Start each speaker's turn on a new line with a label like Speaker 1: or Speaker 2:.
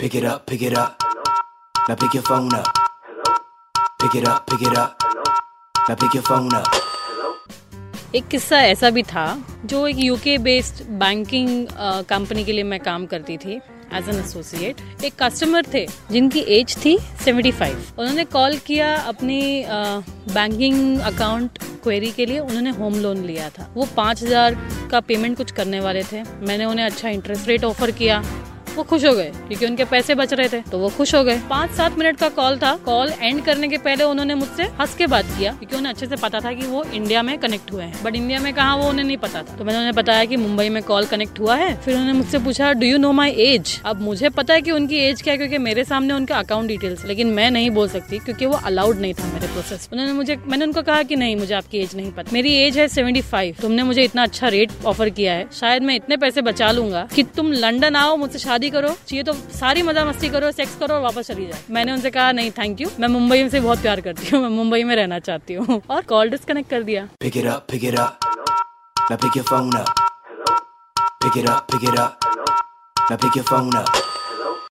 Speaker 1: Pick it up, pick it up. Now pick your phone up. Pick it up, pick it up. Now pick your phone up.
Speaker 2: एक किस्सा ऐसा भी था जो एक UK based banking company के लिए मैं काम करती थी एज एन एसोसिएट एक कस्टमर थे जिनकी एज थी 75 उन्होंने कॉल किया अपनी बैंकिंग अकाउंट क्वेरी के लिए उन्होंने होम लोन लिया था वो पाँच हज़ार का पेमेंट कुछ करने वाले थे मैंने उन्हें अच्छा इंटरेस्ट रेट ऑफ़र किया वो खुश हो गए, क्योंकि उनके पैसे बच रहे थे तो वो खुश हो गए। पाँच सात मिनट का कॉल था। कॉल एंड करने के पहले उन्होंने मुझसे हंस के बात किया, क्योंकि उन्हें अच्छे से पता था कि वो इंडिया में कनेक्ट हुए हैं। बट इंडिया में कहा वो उन्हें नहीं पता था। तो मैंने उन्हें बताया कि मुंबई में कॉल कनेक्ट हुआ है। फिर उन्होंने मुझसे पूछा do you know my age अब मुझे पता है कि उनकी एज क्या है, क्योंकि मेरे सामने उनका अकाउंट डिटेल्स लेकिन मैं नहीं बोल सकती, क्योंकि वो अलाउड नहीं था मेरे प्रोसेस उन्होंने मुझे, मैंने उनको कहा कि नहीं, मुझे आपकी एज नहीं पता। मेरी एज है सेवेंटी फाइव तुमने मुझे इतना अच्छा रेट ऑफ़र किया है। शायद मैं इतने पैसे बचा लूँगा कि तुम लंडन आओ, मुझसे शादी करो, चाहिए तो सारी मज़ा मस्ती करो सेक्स करो और वापस चली जाए मैंने उनसे कहा, नहीं थैंक यू मैं मुंबई से बहुत प्यार करती हूँ, मैं मुंबई में रहना चाहती हूँ। और कॉल डिस्कनेक्ट कर दिया।
Speaker 1: Pick it. Now pick your phone up.